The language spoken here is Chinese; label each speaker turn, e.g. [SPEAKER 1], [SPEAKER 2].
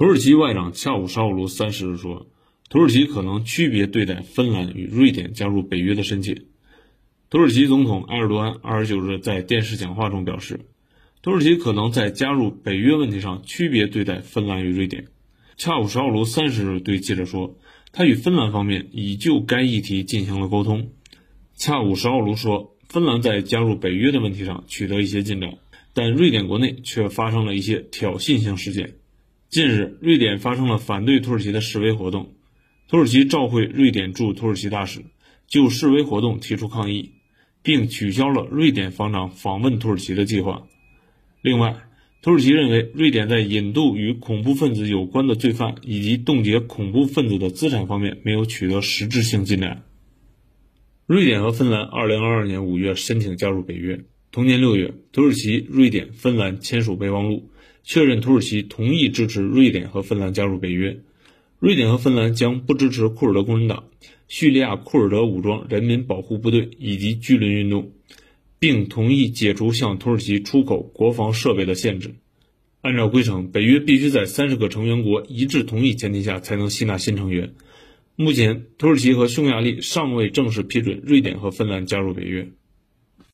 [SPEAKER 1] 土耳其外长恰武沙欧卢三十日说，土耳其可能区别对待芬兰与瑞典加入北约的申请。土耳其总统埃尔多安二十九日在电视讲话中表示，土耳其可能在加入北约问题上区别对待芬兰与瑞典。恰武沙欧卢三十日对记者说，他与芬兰方面已就该议题进行了沟通。恰武沙欧卢说，芬兰在加入北约的问题上取得一些进展，但瑞典国内却发生了一些挑衅性事件。近日，瑞典发生了反对土耳其的示威活动，土耳其召回瑞典驻土耳其大使，就示威活动提出抗议，并取消了瑞典防长访问土耳其的计划。另外，土耳其认为瑞典在引渡与恐怖分子有关的罪犯以及冻结恐怖分子的资产方面没有取得实质性进展。瑞典和芬兰2022年5月申请加入北约，同年6月，土耳其、瑞典、芬兰签署备忘录。确认土耳其同意支持瑞典和芬兰加入北约，瑞典和芬兰将不支持库尔德工人党、叙利亚库尔德武装人民保护部队以及巨轮运动，并同意解除向土耳其出口国防设备的限制。按照规程，北约必须在三十个成员国一致同意前提下才能吸纳新成员。目前，土耳其和匈牙利尚未正式批准瑞典和芬兰加入北约。